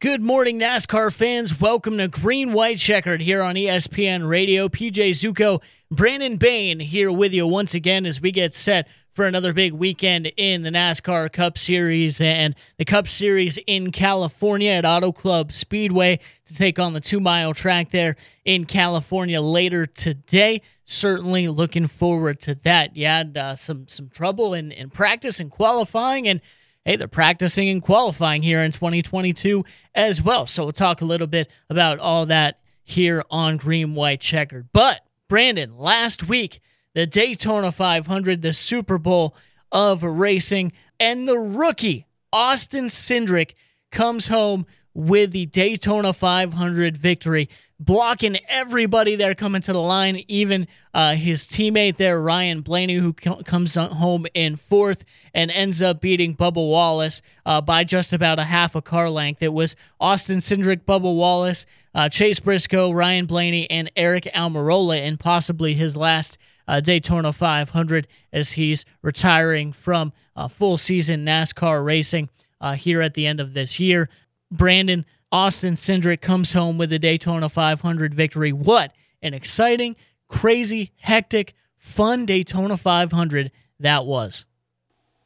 Good morning, NASCAR fans. Welcome to Green White Checkered here on ESPN Radio. PJ Zuko, Brandon Bain here with you once again as we get set for another big weekend in the NASCAR Cup Series and the Cup Series in California at Auto Club Speedway to take on the two mile track there in California later today. Certainly looking forward to that. You had uh, some some trouble in, in practice and qualifying and hey, they're practicing and qualifying here in 2022 as well. So we'll talk a little bit about all that here on Green White Checkered. But Brandon, last week, the Daytona 500, the Super Bowl of racing, and the rookie Austin Cindric comes home with the Daytona 500 victory blocking everybody there coming to the line, even uh, his teammate there, Ryan Blaney, who co- comes home in fourth and ends up beating Bubba Wallace uh, by just about a half a car length. It was Austin Cindric, Bubba Wallace, uh, Chase Briscoe, Ryan Blaney, and Eric Almirola, and possibly his last uh, Daytona 500 as he's retiring from uh, full season NASCAR racing uh, here at the end of this year. Brandon Austin Cindric comes home with a Daytona 500 victory. What an exciting, crazy, hectic, fun Daytona 500 that was.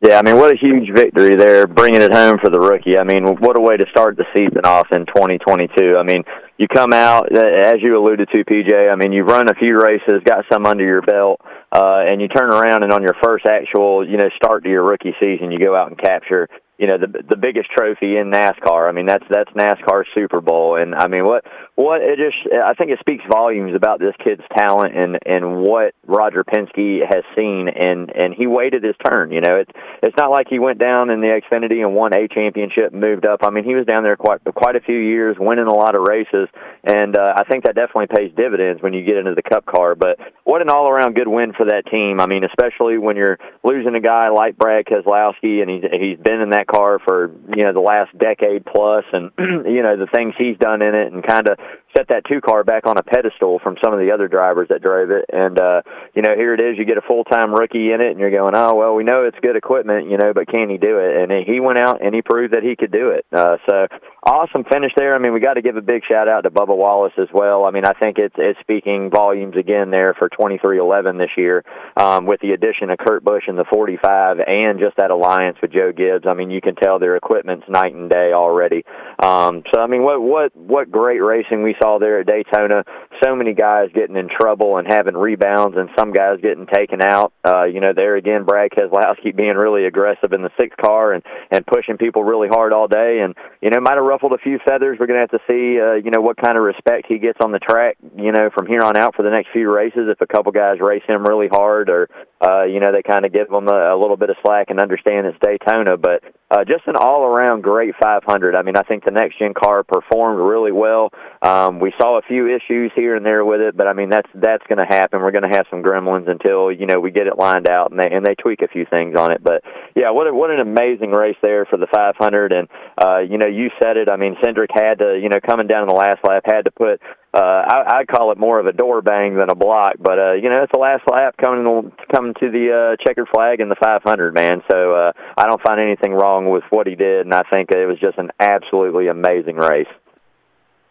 Yeah, I mean, what a huge victory there, bringing it home for the rookie. I mean, what a way to start the season off in 2022. I mean, you come out, as you alluded to, PJ, I mean, you've run a few races, got some under your belt, uh, and you turn around and on your first actual, you know, start to your rookie season, you go out and capture you know the the biggest trophy in NASCAR. I mean that's that's NASCAR Super Bowl, and I mean what what it just I think it speaks volumes about this kid's talent and and what Roger Penske has seen, and and he waited his turn. You know it's it's not like he went down in the Xfinity and won a championship, moved up. I mean he was down there quite quite a few years, winning a lot of races, and uh, I think that definitely pays dividends when you get into the Cup car. But what an all around good win for that team. I mean especially when you're losing a guy like Brad Keselowski, and he's he's been in that that car for you know the last decade plus, and you know the things he's done in it, and kind of set that two car back on a pedestal from some of the other drivers that drove it. And uh, you know, here it is, you get a full time rookie in it, and you're going, oh well, we know it's good equipment, you know, but can he do it? And he went out and he proved that he could do it. Uh, so awesome finish there. I mean, we got to give a big shout out to Bubba Wallace as well. I mean, I think it's it's speaking volumes again there for 23XI this year um, with the addition of Kurt Busch in the 45 and just that alliance with Joe Gibbs. I mean, you can tell their equipment's night and day already. Um, so I mean, what what what great racing we saw there at Daytona. So many guys getting in trouble and having rebounds, and some guys getting taken out. Uh, you know, there again, Brad Keselowski being really aggressive in the sixth car and and pushing people really hard all day, and you know, might have ruffled a few feathers. We're going to have to see, uh, you know, what kind of respect he gets on the track. You know, from here on out for the next few races, if a couple guys race him really hard, or uh, you know, they kind of give him a, a little bit of slack and understand it's Daytona, but uh, just an all-around great 500. I mean, I think the next gen car performed really well. Um, we saw a few issues here and there with it, but I mean that's that's going to happen. We're going to have some gremlins until you know we get it lined out and they and they tweak a few things on it. But yeah, what a, what an amazing race there for the 500. And uh, you know, you said it. I mean, Cindric had to you know coming down in the last lap had to put uh, I, I call it more of a door bang than a block, but uh, you know it's the last lap coming coming to the uh, checkered flag in the 500, man. So uh, I don't find anything wrong with what he did, and I think it was just an absolutely amazing race.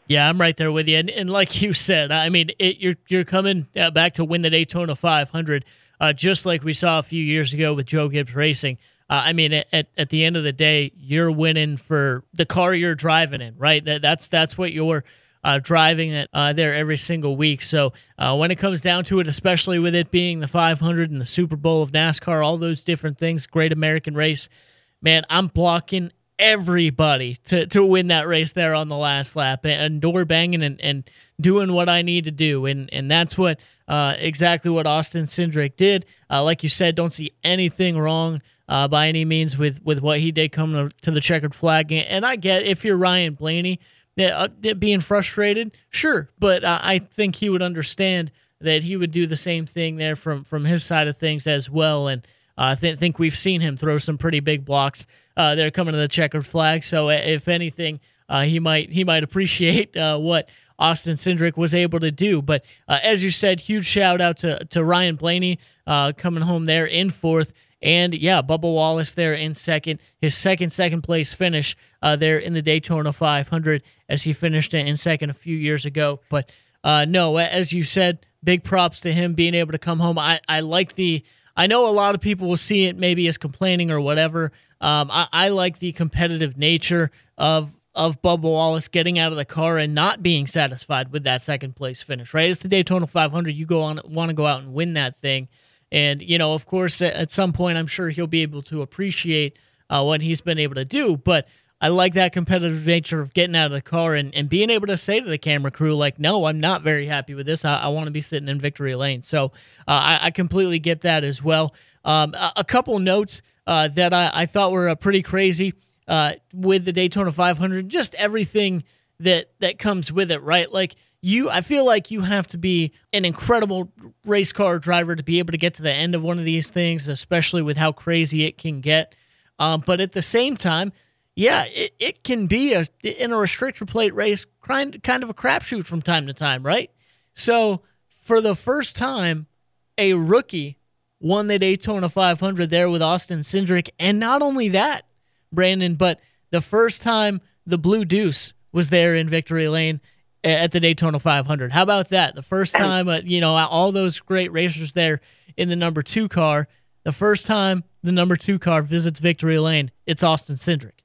Yeah, I'm right there with you, and, and like you said, I mean, it, you're you're coming uh, back to win the Daytona 500, uh, just like we saw a few years ago with Joe Gibbs Racing. Uh, I mean, at, at the end of the day, you're winning for the car you're driving in, right? That, that's that's what you're uh, driving it uh, there every single week. So uh, when it comes down to it, especially with it being the 500 and the Super Bowl of NASCAR, all those different things, Great American Race, man, I'm blocking everybody to, to win that race there on the last lap and door banging and, and doing what I need to do. And, and that's what uh, exactly what Austin Cindric did. Uh, like you said, don't see anything wrong uh, by any means with, with what he did coming to the checkered flag. And I get if you're Ryan Blaney, uh, being frustrated, sure, but uh, I think he would understand that he would do the same thing there from from his side of things as well. And uh, I th- think we've seen him throw some pretty big blocks uh, there coming to the checkered flag. So uh, if anything, uh, he might he might appreciate what Austin Cindric was able to do. But as you said, huge shout out to to Ryan Blaney coming home there in fourth. And yeah, Bubba Wallace there in second, his second second place finish uh, there in the Daytona 500 as he finished in second a few years ago. But uh, no, as you said, big props to him being able to come home. I, I like the. I know a lot of people will see it maybe as complaining or whatever. Um, I, I like the competitive nature of of Bubba Wallace getting out of the car and not being satisfied with that second place finish. Right, it's the Daytona 500. You go on want to go out and win that thing, and you know, of course, at some point, I'm sure he'll be able to appreciate uh, what he's been able to do. But I like that competitive nature of getting out of the car and, and being able to say to the camera crew, like, no, I'm not very happy with this. I, I want to be sitting in victory lane. So uh, I, I, completely get that as well. Um, a, a, couple notes uh, that I, I, thought were uh, pretty crazy uh, with the Daytona 500, just everything that that comes with it, right? Like you, I feel like you have to be an incredible race car driver to be able to get to the end of one of these things, especially with how crazy it can get. Um, but at the same time, yeah, it, it can be a in a restrictor plate race kind kind of a crapshoot from time to time, right? So for the first time, a rookie won the Daytona 500 there with Austin Cindric, and not only that, Brandon, but the first time the Blue Deuce was there in victory lane at the Daytona 500. How about that? The first time, uh, you know, all those great racers there in the number two car. The first time the number two car visits victory lane, it's Austin Cindric.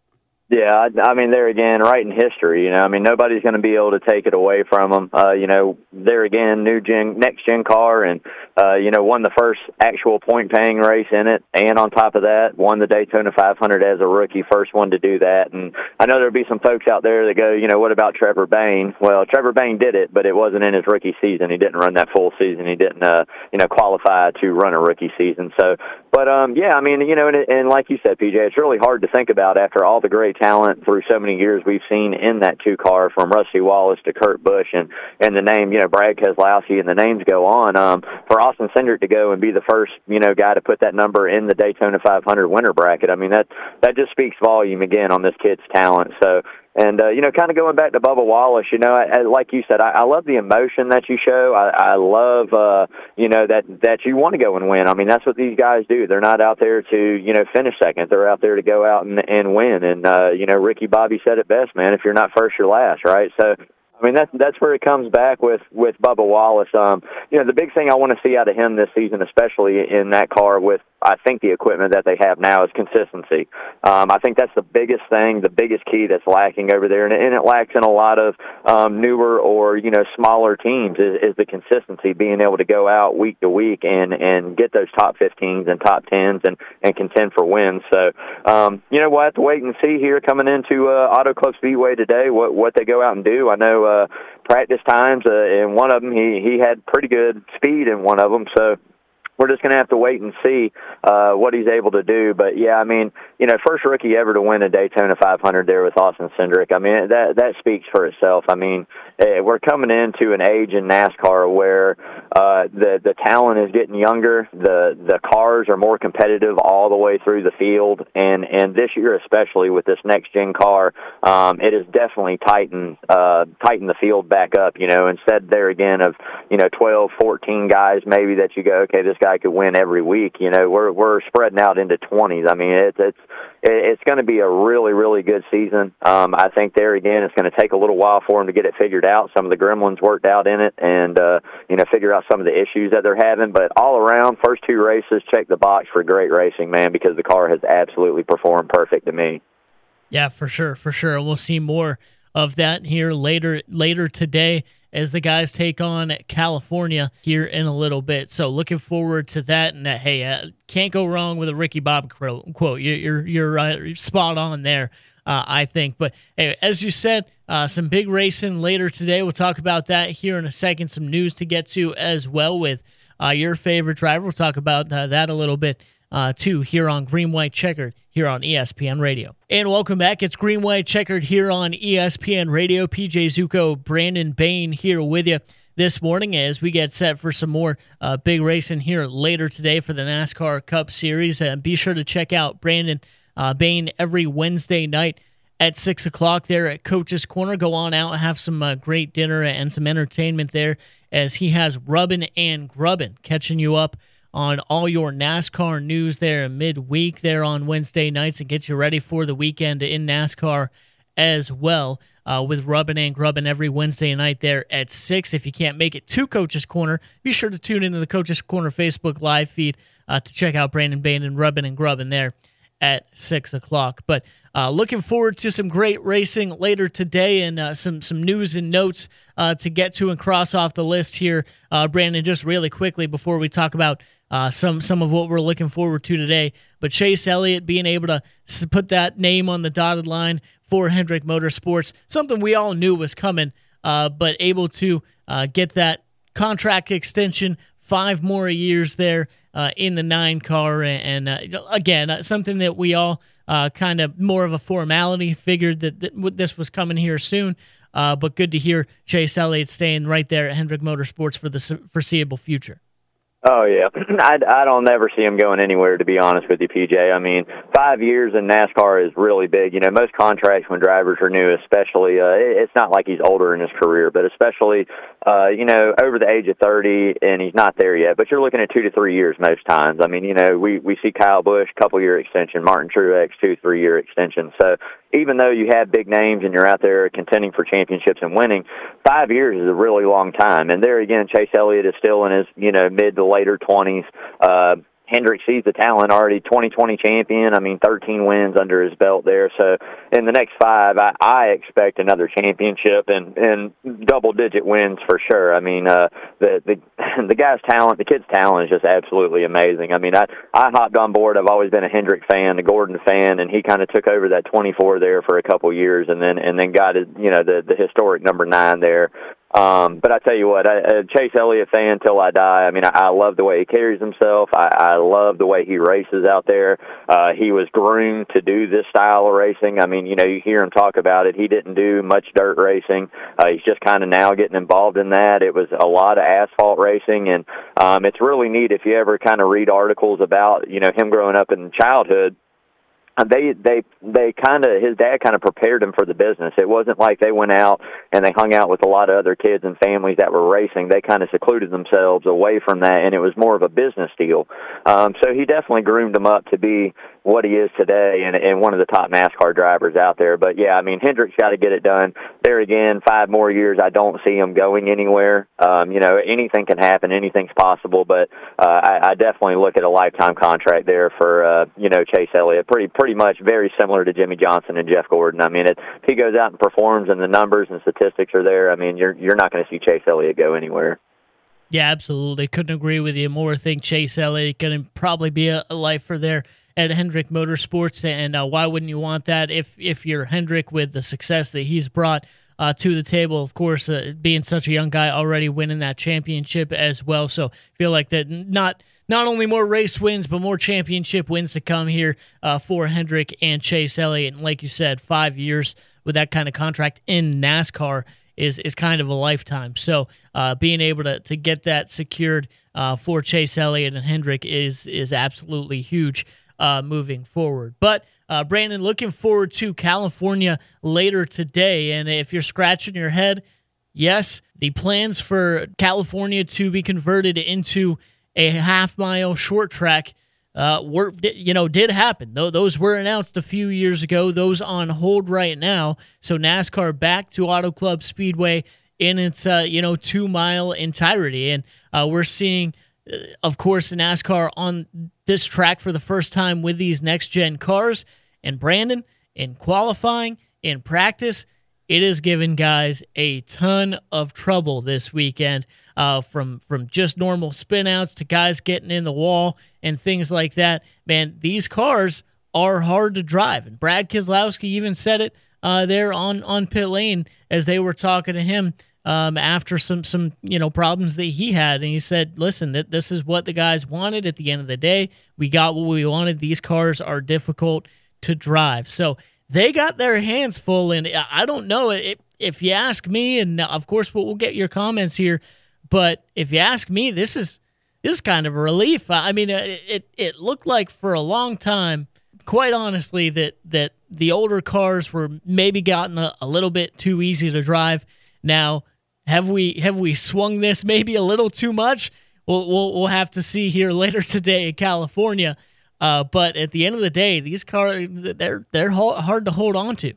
Yeah, I, I mean, there again, in history. You know, I mean, nobody's going to be able to take it away from them. Uh, you know, there again, new gen, next gen car, and uh, you know, won the first actual point paying race in it, and on top of that, won the Daytona 500 as a rookie, first one to do that. And I know there'll be some folks out there that go, you know, what about Trevor Bayne? Well, Trevor Bayne did it, but it wasn't in his rookie season. He didn't run that full season. He didn't, uh, you know, qualify to run a rookie season. So, but um, yeah, I mean, you know, and, and like you said, PJ, it's really hard to think about after all the great talent through so many years we've seen in that two car from Rusty Wallace to Kurt Busch and and the name you know Brad Keselowski and the names go on. Um, for Austin Cindric to go and be the first you know guy to put that number in the Daytona 500 winner bracket, I mean that that just speaks volume again on this kid's talent. So and uh, you know, kind of going back to Bubba Wallace, you know, I, I, like you said, I, I love the emotion that you show. I, I love, uh, you know, that that you want to go and win. I mean, that's what these guys do. They're not out there to, you know, finish second. They're out there to go out and and win. And uh, you know, Ricky Bobby said it best, man. If you're not first, you're last, right? So I mean that's that's where it comes back with with Bubba Wallace. Um, you know, the big thing I want to see out of him this season, especially in that car with I think the equipment that they have now is consistency. Um, I think that's the biggest thing, the biggest key that's lacking over there, and, and it lacks in a lot of um, newer or you know smaller teams is, is the consistency, being able to go out week to week and and get those top 15s and top 10s and and contend for wins. So um, you know we'll have to wait and see here coming into uh, Auto Club Speedway today what what they go out and do. I know uh, practice times uh, in one of them he he had pretty good speed in one of them, so we're just going to have to wait and see uh, what he's able to do. But yeah, I mean, you know, first rookie ever to win a Daytona 500 there with Austin Cindric. I mean, that that speaks for itself. I mean, eh, we're coming into an age in NASCAR where uh, the the talent is getting younger. The the cars are more competitive all the way through the field, and and this year especially with this next gen car, um, it has definitely tightened uh, tightened the field back up. You know, instead there again of you know 12, 14 guys maybe that you go, okay, this guy could win every week. You know, we're we're spreading out into 20s. I mean, it's it's it's going to be a really really good season. Um, I think there again, it's going to take a little while for them to get it figured out. Some of the gremlins worked out in it, and uh, you know, figure out some of the issues that they're having. But all around, first two races, check the box for great racing, man, because the car has absolutely performed perfect to me. Yeah, for sure, for sure. We'll see more of that here later later today as the guys take on California here in a little bit. So looking forward to that. And uh, hey, uh, can't go wrong with a Ricky Bob quote. You're you're, you're uh, spot on there. Uh, I think. But as you said, uh, some big racing later today. We'll talk about that here in a second. Some news to get to as well with your favorite driver. We'll talk about that a little bit uh, too here on Green White Checkered here on ESPN Radio. And welcome back. It's Green White Checkered here on ESPN Radio. PJ Zuko, Brandon Bain here with you this morning as we get set for some more uh, big racing here later today for the NASCAR Cup Series. And be sure to check out Brandon uh, Bain every Wednesday night at 6 o'clock there at Coach's Corner. Go on out, have some uh, great dinner and some entertainment there as he has Rubbin and Grubbin catching you up on all your NASCAR news there midweek there on Wednesday nights and get you ready for the weekend in NASCAR as well uh, with Rubbin and Grubbin every Wednesday night there at 6. If you can't make it to Coach's Corner, be sure to tune into the Coach's Corner Facebook live feed uh, to check out Brandon Bain and Rubbin and Grubbin there at 6 o'clock. But uh, looking forward to some great racing later today and uh, some, some news and notes uh, to get to and cross off the list here. Uh, Brandon, just really quickly before we talk about uh, some some of what we're looking forward to today. But Chase Elliott being able to put that name on the dotted line for Hendrick Motorsports, something we all knew was coming, uh, but able to uh, get that contract extension, five more years there uh, in the nine car, and, and uh, again uh, something that we all kind of more of a formality figured that, that this was coming here soon. but good to hear Chase Elliott staying right there at Hendrick Motorsports for the foreseeable future. Oh yeah, I I don't never see him going anywhere. To be honest with you, PJ. I mean, five years in NASCAR is really big. You know, most contracts when drivers are new, especially, uh, it's not like he's older in his career, but especially, uh, you know, over the age of thirty, and he's not there yet. But you're looking at two to three years most times. I mean, you know, we we see Kyle Busch couple year extension, Martin Truex two three year extension. So even though you have big names and you're out there contending for championships and winning, five years is a really long time. And there again, Chase Elliott is still in his you know mid to later twenties. Uh, Hendrick sees the talent already 2020 champion. I mean, 13 wins under his belt there. So in the next five, I, I expect another championship and and double digit wins for sure. I mean, uh, the the the guy's talent, the kid's talent is just absolutely amazing. I mean, I I hopped on board. I've always been a Hendrick fan, a Gordon fan, and he kind of took over that 24 there for a couple years, and then and then got you know the the historic number nine there um, but I tell you what, I, a Chase Elliott fan till I die. I mean, I, I love the way he carries himself. I, I love the way he races out there. Uh, he was groomed to do this style of racing. I mean, you know, you hear him talk about it. He didn't do much dirt racing. Uh, he's just kind of now getting involved in that. It was a lot of asphalt racing, and um, it's really neat if you ever kind of read articles about you know him growing up in childhood they they they kind of his dad kind of prepared him for the business. It wasn't like they went out and they hung out with a lot of other kids and families that were racing. They kind of secluded themselves away from that, and it was more of a business deal. Um, so he definitely groomed him up to be what he is today and, and one of the top NASCAR drivers out there. But yeah, I mean Hendrick's got to get it done. There again, five more years. I don't see him going anywhere. Um, you know, anything can happen. Anything's possible. But uh, I, I definitely look at a lifetime contract there for uh, you know Chase Elliott. Pretty pretty much very similar to Jimmie Johnson and Jeff Gordon. I mean, it, if he goes out and performs and the numbers and statistics are there, I mean, you're you're not going to see Chase Elliott go anywhere. Yeah, absolutely. Couldn't agree with you more. I think Chase Elliott going to probably be a, a lifer there at Hendrick Motorsports, and uh, why wouldn't you want that if if you're Hendrick with the success that he's brought uh, to the table? Of course, uh, being such a young guy, already winning that championship as well. So feel like that not not only more race wins, but more championship wins to come here uh, for Hendrick and Chase Elliott. And like you said, five years with that kind of contract in NASCAR is is kind of a lifetime. So uh, being able to to get that secured uh, for Chase Elliott and Hendrick is is absolutely huge uh, moving forward. But uh, Brandon, looking forward to California later today. And if you're scratching your head, yes, the plans for California to be converted into a half mile short track uh, were you know did happen. Though those were announced a few years ago. Those on hold right now. So NASCAR back to Auto Club Speedway in its uh, you know two mile entirety, and uh, we're seeing of course, NASCAR on this track for the first time with these next gen cars. And Brandon, in qualifying, in practice, it has given guys a ton of trouble this weekend. Uh, from from just normal spinouts to guys getting in the wall and things like that. Man, these cars are hard to drive, and Brad Keselowski even said it uh, there on on pit lane as they were talking to him um, after some some you know problems that he had, and he said, "Listen, that this is what the guys wanted. At the end of the day, we got what we wanted. These cars are difficult to drive, so they got their hands full. And I don't know if, if you ask me, and of course we'll, we'll get your comments here, but if you ask me, this is this is kind of a relief. I mean, it it, it looked like for a long time." Quite honestly, that that the older cars were maybe gotten a, a little bit too easy to drive. Now have we have we swung this maybe a little too much? We'll we'll, we'll have to see here later today in California. Uh, but at the end of the day, these cars they're they're hard to hold on to.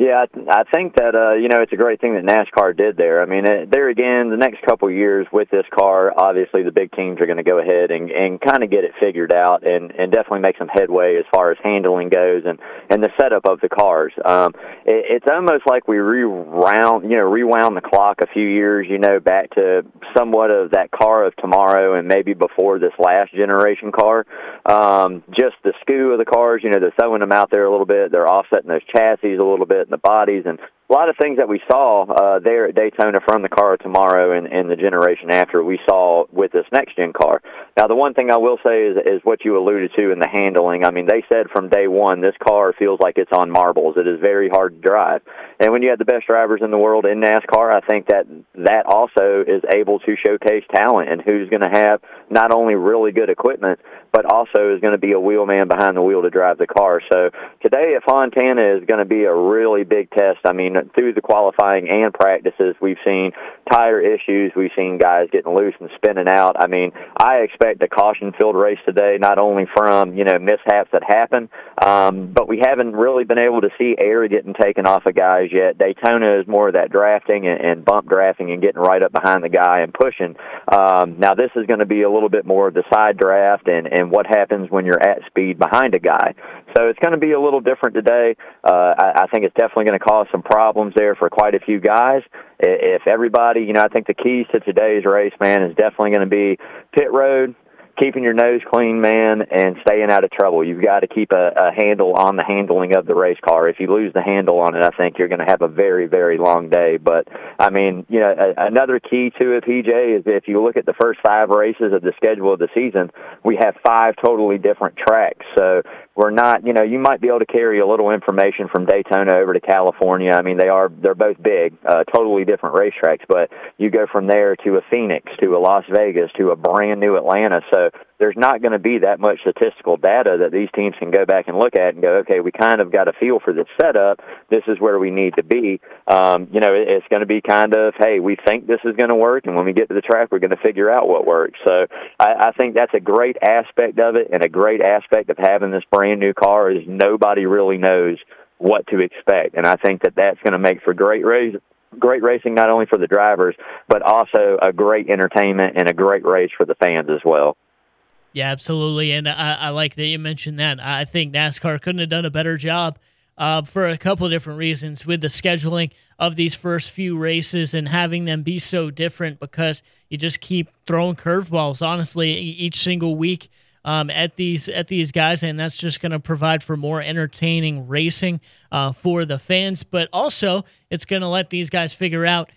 Yeah, I think that uh, you know it's a great thing that NASCAR did there. I mean, there again, the next couple of years with this car, obviously the big teams are going to go ahead and, and kind of get it figured out and, and definitely make some headway as far as handling goes and, and the setup of the cars. Um, it, it's almost like we rewound, you know, rewound the clock a few years, you know, back to somewhat of that car of tomorrow and maybe before this last generation car. Um, just the skew of the cars, you know, they're throwing them out there a little bit, they're offsetting those chassis a little bit the bodies and a lot of things that we saw uh, there at Daytona from the car tomorrow and, and the generation after we saw with this next gen car. Now, the one thing I will say is, is what you alluded to in the handling. I mean, they said from day one this car feels like it's on marbles. It is very hard to drive, and when you have the best drivers in the world in NASCAR, I think that that also is able to showcase talent and who's going to have not only really good equipment but also is going to be a wheelman behind the wheel to drive the car. So today at Fontana is going to be a really big test. I mean, through the qualifying and practices, we've seen tire issues. We've seen guys getting loose and spinning out. I mean, I expect a caution-filled race today, not only from you know mishaps that happen, um, but we haven't really been able to see air getting taken off of guys yet. Daytona is more of that drafting and, and bump drafting and getting right up behind the guy and pushing. Um, now this is going to be a little bit more of the side draft and and what happens when you're at speed behind a guy. So it's going to be a little different today. Uh, I, I think it's definitely going to cause some problems there for quite a few guys. If everybody, you know, I think the keys to today's race, man, is definitely going to be pit road, keeping your nose clean, man, and staying out of trouble. You've got to keep a, a handle on the handling of the race car. If you lose the handle on it, I think you're going to have a very, very long day. But I mean, you know, a, another key to it, PJ, is if you look at the first five races of the schedule of the season, we have five totally different tracks. So we're not, you know, you might be able to carry a little information from Daytona over to California. I mean, they are they're both big, uh, totally different racetracks, but you go from there to a Phoenix, to a Las Vegas, to a brand new Atlanta. So there's not going to be that much statistical data that these teams can go back and look at and go, okay, we kind of got a feel for this setup. This is where we need to be. Um, you know, it's going to be kind of, hey, we think this is going to work, and when we get to the track, we're going to figure out what works. So I, I think that's a great aspect of it, and a great aspect of having this brand new car is nobody really knows what to expect, and I think that that's going to make for great race great racing not only for the drivers but also a great entertainment and a great race for the fans as well. Yeah, absolutely. And I, I, like that you mentioned that. I think NASCAR couldn't have done a better job uh, for a couple of different reasons with the scheduling of these first few races and having them be so different because you just keep throwing curveballs, honestly, each single week. Um, at these at these guys, and that's just going to provide for more entertaining racing uh, for the fans. But also, it's going to let these guys figure out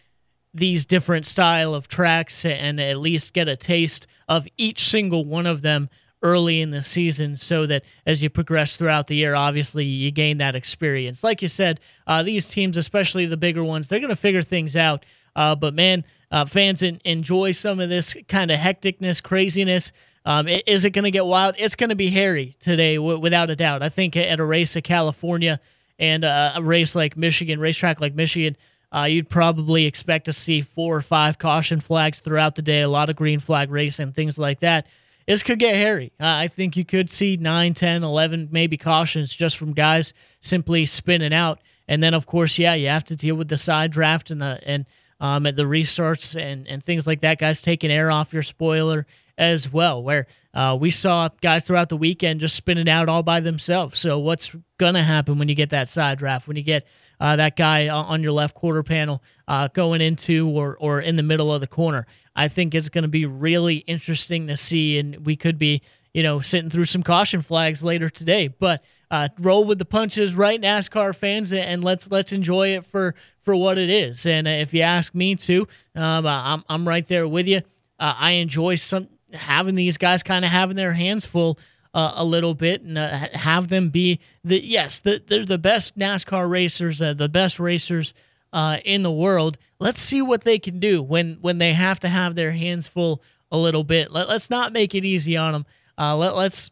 these different style of tracks and at least get a taste of each single one of them early in the season so that as you progress throughout the year obviously you gain that experience. Like you said uh, these teams especially the bigger ones they're going to figure things out. Uh, but man uh, fans in, enjoy some of this kind of hecticness craziness. Um, is it going to get wild? It's going to be hairy today w- without a doubt. I think at a race at california and uh, a race like michigan racetrack like michigan uh, you'd probably expect to see four or five caution flags throughout the day, a lot of green flag racing, things like that. This could get hairy. Uh, I think you could see 9, 10, 11, maybe cautions just from guys simply spinning out. And then, of course, yeah, you have to deal with the side draft and the and um, at the restarts and, and things like that. Guys taking air off your spoiler as well, where uh, we saw guys throughout the weekend just spinning out all by themselves. So, what's going to happen when you get that side draft? When you get uh, that guy on your left quarter panel uh, going into or, or in the middle of the corner. I think it's going to be really interesting to see, and we could be, you know, sitting through some caution flags later today. But uh, roll with the punches, right, NASCAR fans, and let's let's enjoy it for for what it is. And if you ask me to, um, I'm I'm right there with you. Uh, I enjoy some having these guys kind of having their hands full uh, a little bit and uh, have them be the yes, the, they're the best NASCAR racers, uh, the best racers uh, in the world. Let's see what they can do when when they have to have their hands full a little bit. Let, us not make it easy on them. Uh, let, let's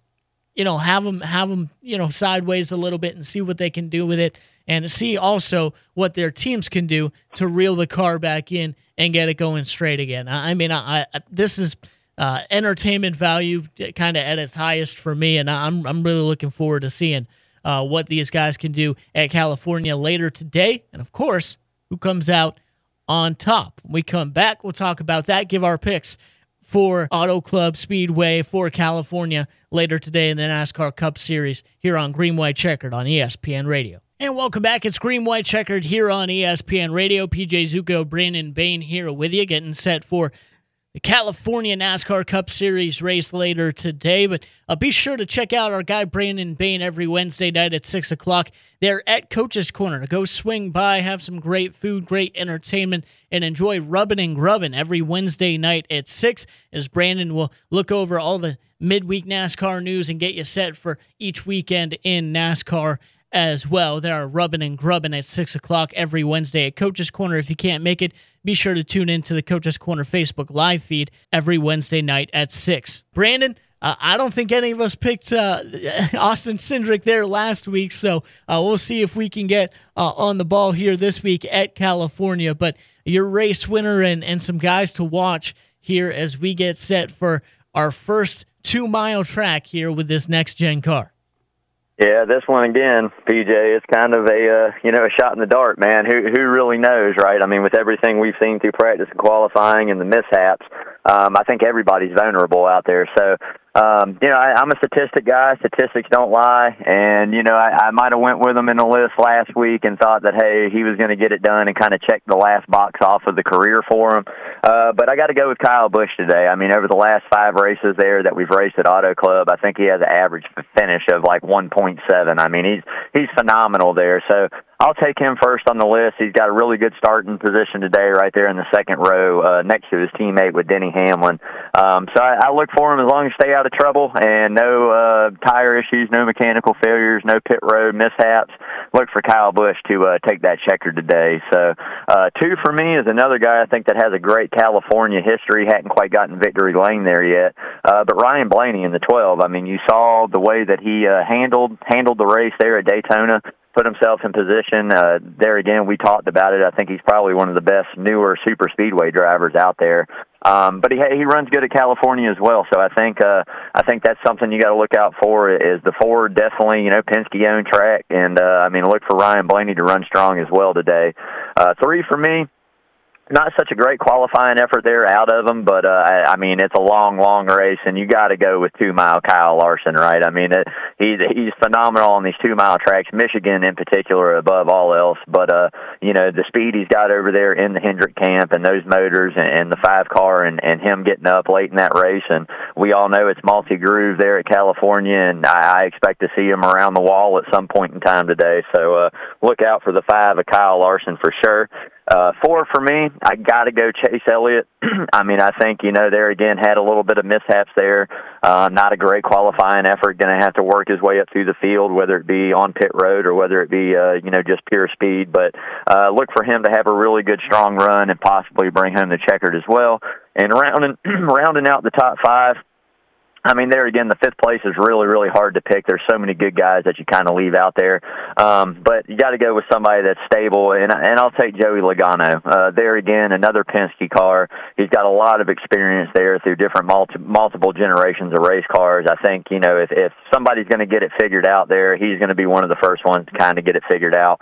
you know have them have them you know sideways a little bit and see what they can do with it and see also what their teams can do to reel the car back in and get it going straight again. I, I mean, I, I this is uh, entertainment value kind of at its highest for me, and I'm I'm really looking forward to seeing uh, what these guys can do at California later today. And of course, who comes out on top. When we come back, we'll talk about that, give our picks for Auto Club Speedway for California later today in the NASCAR Cup Series here on Green White Checkered on ESPN Radio. And welcome back. It's Green White Checkered here on ESPN Radio. PJ Zuko, Brandon Bain here with you, getting set for the California NASCAR Cup Series race later today. But uh, be sure to check out our guy Brandon Bain every Wednesday night at 6 o'clock. They're at Coach's Corner. Go swing by, have some great food, great entertainment, and enjoy rubbing and grubbing every Wednesday night at 6 as Brandon will look over all the midweek NASCAR news and get you set for each weekend in NASCAR as well. There are rubbing and grubbing at 6 o'clock every Wednesday at Coach's Corner. If you can't make it, be sure to tune in to the Coach's Corner Facebook live feed every Wednesday night at 6. Brandon, uh, I don't think any of us picked uh, Austin Cindric there last week, so uh, we'll see if we can get uh, on the ball here this week at California. But your race winner and, and some guys to watch here as we get set for our first two mile track here with this next gen car. Yeah, this one again, PJ. It's kind of a uh, you know a shot in the dark, man. Who who really knows, right? I mean, with everything we've seen through practice and qualifying and the mishaps, um, I think everybody's vulnerable out there. So um, you know, I, I'm a statistic guy. Statistics don't lie, and you know, I, I might have went with him in the list last week and thought that hey, he was going to get it done and kind of check the last box off of the career for him. Uh, but I got to go with Kyle Busch today. I mean, over the last five races there that we've raced at Auto Club, I think he has an average finish of like 1.7. I mean, he's he's phenomenal there. So I'll take him first on the list. He's got a really good starting position today, right there in the second row, uh, next to his teammate with Denny Hamlin. Um, so I, I look for him as long as stay out of trouble and no uh, tire issues, no mechanical failures, no pit road mishaps. Look for Kyle Busch to uh, take that checker today. So uh, two for me is another guy I think that has a great California history. Hadn't quite gotten victory lane there yet, uh, but Ryan Blaney in the 12. I mean, you saw the way that he uh, handled handled the race there at Daytona put himself in position. Uh, there again, we talked about it. I think he's probably one of the best newer super speedway drivers out there. Um, but he he runs good at California as well, so I think uh, I think that's something you got to look out for. Is the Ford definitely you know Penske owned track, and uh, I mean look for Ryan Blaney to run strong as well today. Uh, three for me not such a great qualifying effort there out of them, but uh, I, I mean it's a long, long race, and you got to go with two mile Kyle Larson, right? I mean it, he's he's phenomenal on these two mile tracks, Michigan in particular above all else. But uh, you know the speed he's got over there in the Hendrick camp and those motors and, and the five car and and him getting up late in that race, and we all know it's multi groove there at California, and I, I expect to see him around the wall at some point in time today. So uh, look out for the five of Kyle Larson for sure. Uh, four for me, I got to go Chase Elliott. I mean, I think you know there again had a little bit of mishaps there. Uh, not a great qualifying effort. Going to have to work his way up through the field, whether it be on pit road or whether it be uh, you know just pure speed. But uh, look for him to have a really good strong run and possibly bring home the checkered as well. And rounding rounding out the top five. I mean, there again, the fifth place is really, really hard to pick. There's so many good guys that you kind of leave out there, um, but you got to go with somebody that's stable. And and I'll take Joey Logano. Uh, there again, another Penske car. He's got a lot of experience there through different multi, multiple generations of race cars. I think you know if if somebody's going to get it figured out there, he's going to be one of the first ones to kind of get it figured out.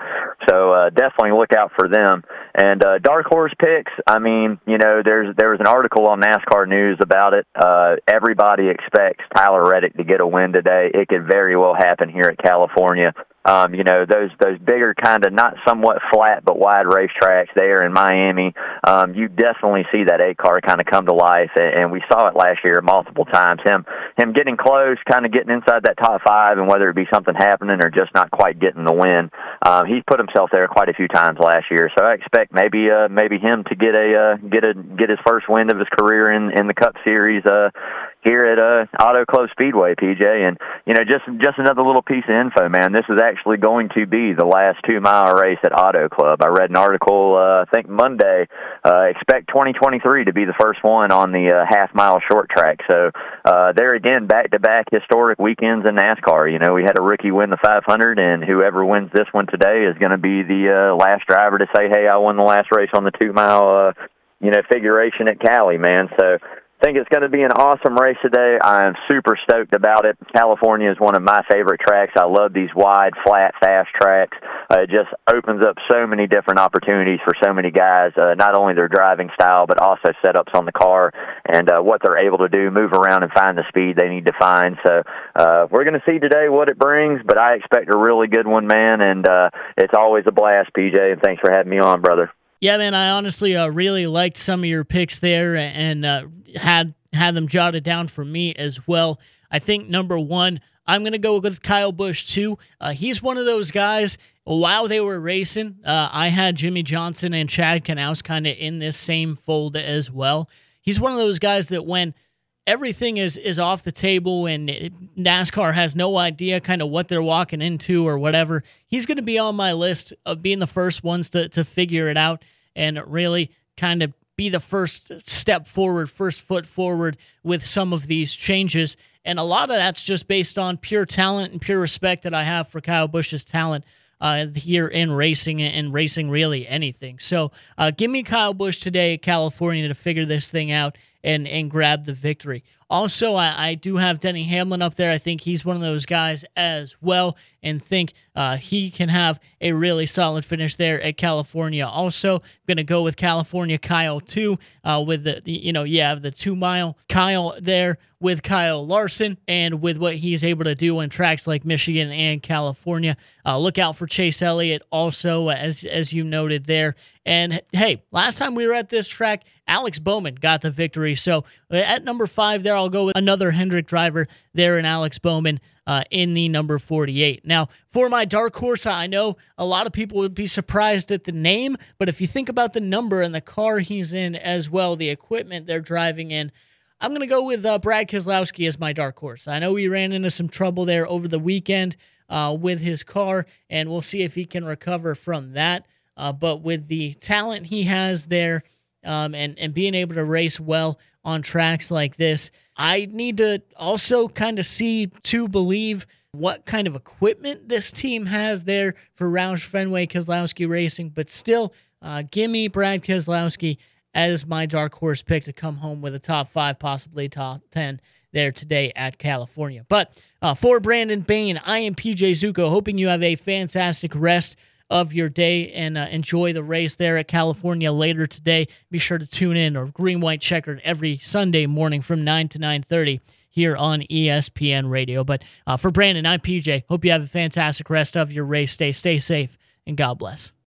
So uh, definitely look out for them. And uh, dark horse picks. I mean, you know, there's there was an article on NASCAR News about it. Uh, everybody expects Tyler Reddick to get a win today. It could very well happen here at California. Um, you know those those bigger kind of not somewhat flat but wide racetracks there in Miami. Um, you definitely see that eight car kind of come to life, and, and we saw it last year multiple times. Him him getting close, kind of getting inside that top five, and whether it be something happening or just not quite getting the win. Um, he's put himself there quite a few times last year, so I expect maybe uh, maybe him to get a uh, get a get his first win of his career in in the Cup Series uh, here at uh, Auto Club Speedway, PJ. And you know, just just another little piece of info, man. This is actually going to be the last two mile race at Auto Club. I read an article, uh, I think Monday. Uh, expect 2023 to be the first one on the uh, half mile short track. So uh, there again, back to back historic weekends in NASCAR. You know, we had a rookie win the 500, and whoever wins this one today is going to be the uh, last driver to say, "Hey, I won the last race on the two mile." Uh, you know, figuration at Cali, man. So think it's going to be an awesome race today. I am super stoked about it. California is one of my favorite tracks. I love these wide, flat, fast tracks. Uh, it just opens up so many different opportunities for so many guys, uh, not only their driving style, but also setups on the car and uh, what they're able to do, move around and find the speed they need to find. So uh, we're going to see today what it brings, but I expect a really good one, man, and uh, it's always a blast, PJ, and thanks for having me on, brother. Yeah, man, I honestly uh, really liked some of your picks there and uh, had had them jotted down for me as well. I think number one, I'm going to go with Kyle Busch too. Uh, he's one of those guys. While they were racing, uh, I had Jimmie Johnson and Chad Knaus kind of in this same fold as well. He's one of those guys that when everything is is off the table and NASCAR has no idea kind of what they're walking into or whatever, he's going to be on my list of being the first ones to to figure it out and really kind of be the first step forward, first foot forward with some of these changes. And a lot of that's just based on pure talent and pure respect that I have for Kyle Busch's talent uh, here in racing and racing really anything. So uh, give me Kyle Busch today at California to figure this thing out and, and grab the victory. Also, I, I, do have Denny Hamlin up there. I think he's one of those guys as well, and think uh, he can have a really solid finish there at California. Also, going to go with California Kyle too, uh, with the you know yeah the two mile Kyle there with Kyle Larson and with what he's able to do on tracks like Michigan and California. Uh, look out for Chase Elliott also, as as you noted there. And hey, last time we were at this track, Alex Bowman got the victory. So uh, at number five there, I'll go with another Hendrick driver there in Alex Bowman uh, in the number 48. Now, for my dark horse, I know a lot of people would be surprised at the name, but if you think about the number and the car he's in as well, the equipment they're driving in, I'm going to go with uh, Brad Keselowski as my dark horse. I know he ran into some trouble there over the weekend uh, with his car, and we'll see if he can recover from that. Uh, but with the talent he has there um, and, and being able to race well on tracks like this, I need to also kind of see to believe what kind of equipment this team has there for Roush Fenway Keselowski Racing. But still, uh, give me Brad Keselowski as my dark horse pick to come home with a top five, possibly top 10 there today at California. But uh, for Brandon Bain, I am PJ Zuko, hoping you have a fantastic rest of your day and uh, enjoy the race there at California later today. Be sure to tune in or green white checkered every Sunday morning from 9 to 9:30 here on ESPN Radio. But uh, for Brandon, I'm PJ. Hope you have a fantastic rest of your race. Stay stay safe and God bless.